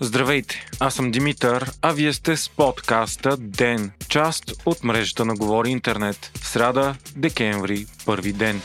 Здравейте, аз съм Димитър, а вие сте с подкаста ДЕН, част от мрежата на Говори Интернет. Сряда, декември, първи ден.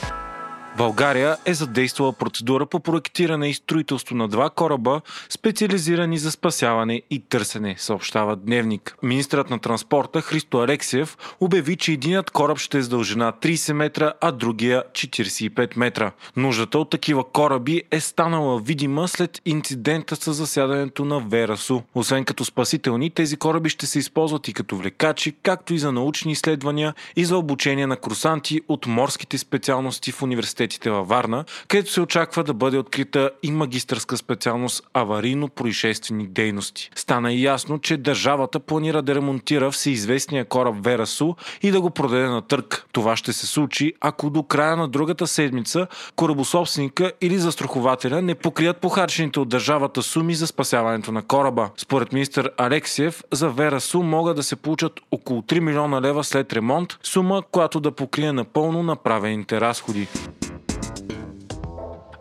България е задействала процедура по проектиране и строителство на два кораба, специализирани за спасяване и търсене, съобщава Дневник. Министрът на транспорта Христо Алексиев обяви, че единият кораб ще е с дължина 30 метра, а другия 45 метра. Нуждата от такива кораби е станала видима след инцидента с засядането на Верасу. Освен като спасителни, тези кораби ще се използват и като влекачи, както и за научни изследвания и за обучение на курсанти от морските специалности в университет университетите във Варна, където се очаква да бъде открита и магистърска специалност аварийно-происшествени дейности. Стана и ясно, че държавата планира да ремонтира всеизвестния кораб Верасу и да го продаде на търг. Това ще се случи, ако до края на другата седмица корабособственика или застрахователя не покрият похарчените от държавата суми за спасяването на кораба. Според министър Алексиев, за Верасу могат да се получат около 3 милиона лева след ремонт, сума, която да покрие напълно направените разходи.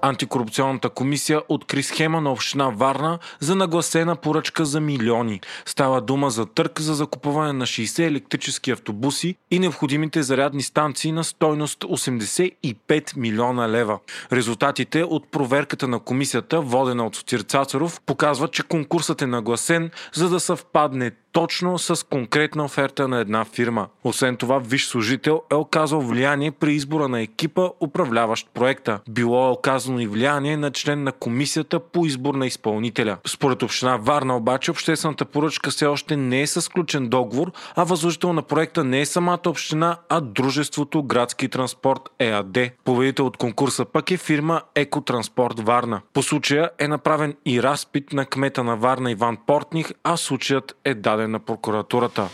Антикорупционната комисия откри схема на община Варна за нагласена поръчка за милиони. Става дума за търк за закупуване на 60 електрически автобуси и необходимите зарядни станции на стойност 85 милиона лева. Резултатите от проверката на комисията, водена от Сотир Цацаров, показват, че конкурсът е нагласен, за да съвпадне точно с конкретна оферта на една фирма. Освен това, виш служител е оказал влияние при избора на екипа, управляващ проекта. Било е оказано и влияние на член на комисията по избор на изпълнителя. Според община Варна обаче обществената поръчка все още не е с сключен договор, а възложител на проекта не е самата община, а дружеството Градски транспорт ЕАД. Победител от конкурса пък е фирма Екотранспорт Варна. По случая е направен и разпит на кмета на Варна Иван Портних, а случаят е даден на прокуратурата.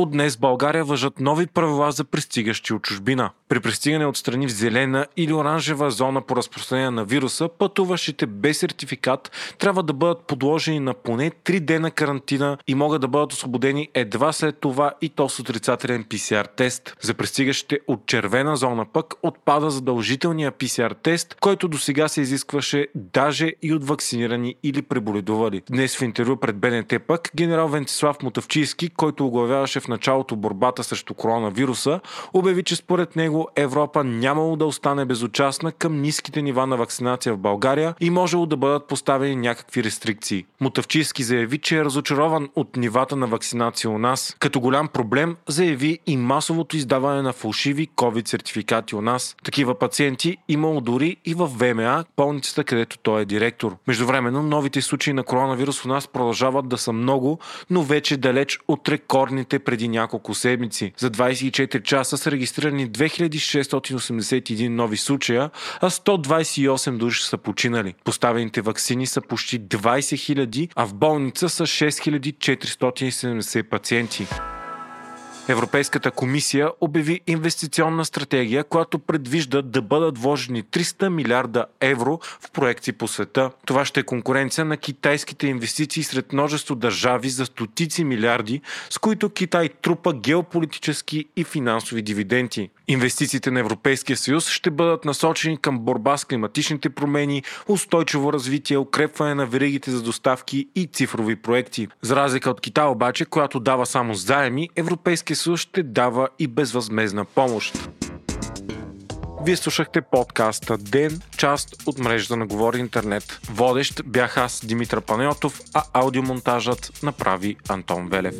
От днес България въжат нови правила за пристигащи от чужбина. При пристигане от страни в зелена или оранжева зона по разпространение на вируса, пътуващите без сертификат трябва да бъдат подложени на поне 3 дена карантина и могат да бъдат освободени едва след това и то с отрицателен PCR тест. За пристигащите от червена зона пък отпада задължителния PCR тест, който до сега се изискваше даже и от вакцинирани или преболедували. Днес в интервю пред БНТ пък генерал Вентислав Мотавчийски, който оглавяваше в началото борбата срещу коронавируса, обяви, че според него Европа нямало да остане безучастна към ниските нива на вакцинация в България и можело да бъдат поставени някакви рестрикции. Мутавчийски заяви, че е разочарован от нивата на вакцинация у нас. Като голям проблем заяви и масовото издаване на фалшиви COVID сертификати у нас. Такива пациенти имало дори и в ВМА, болницата, където той е директор. Междувременно новите случаи на коронавирус у нас продължават да са много, но вече далеч от рекордните преди няколко седмици. За 24 часа са регистрирани 2681 нови случая, а 128 души са починали. Поставените вакцини са почти 20 000, а в болница са 6470 пациенти. Европейската комисия обяви инвестиционна стратегия, която предвижда да бъдат вложени 300 милиарда евро в проекти по света. Това ще е конкуренция на китайските инвестиции сред множество държави за стотици милиарди, с които Китай трупа геополитически и финансови дивиденти. Инвестициите на Европейския съюз ще бъдат насочени към борба с климатичните промени, устойчиво развитие, укрепване на веригите за доставки и цифрови проекти. За разлика от Китай обаче, която дава само заеми, Европейския съюз ще дава и безвъзмезна помощ. Вие слушахте подкаста Ден, част от мрежата на Говори Интернет. Водещ бях аз Димитър Панайотов, а аудиомонтажът направи Антон Велев.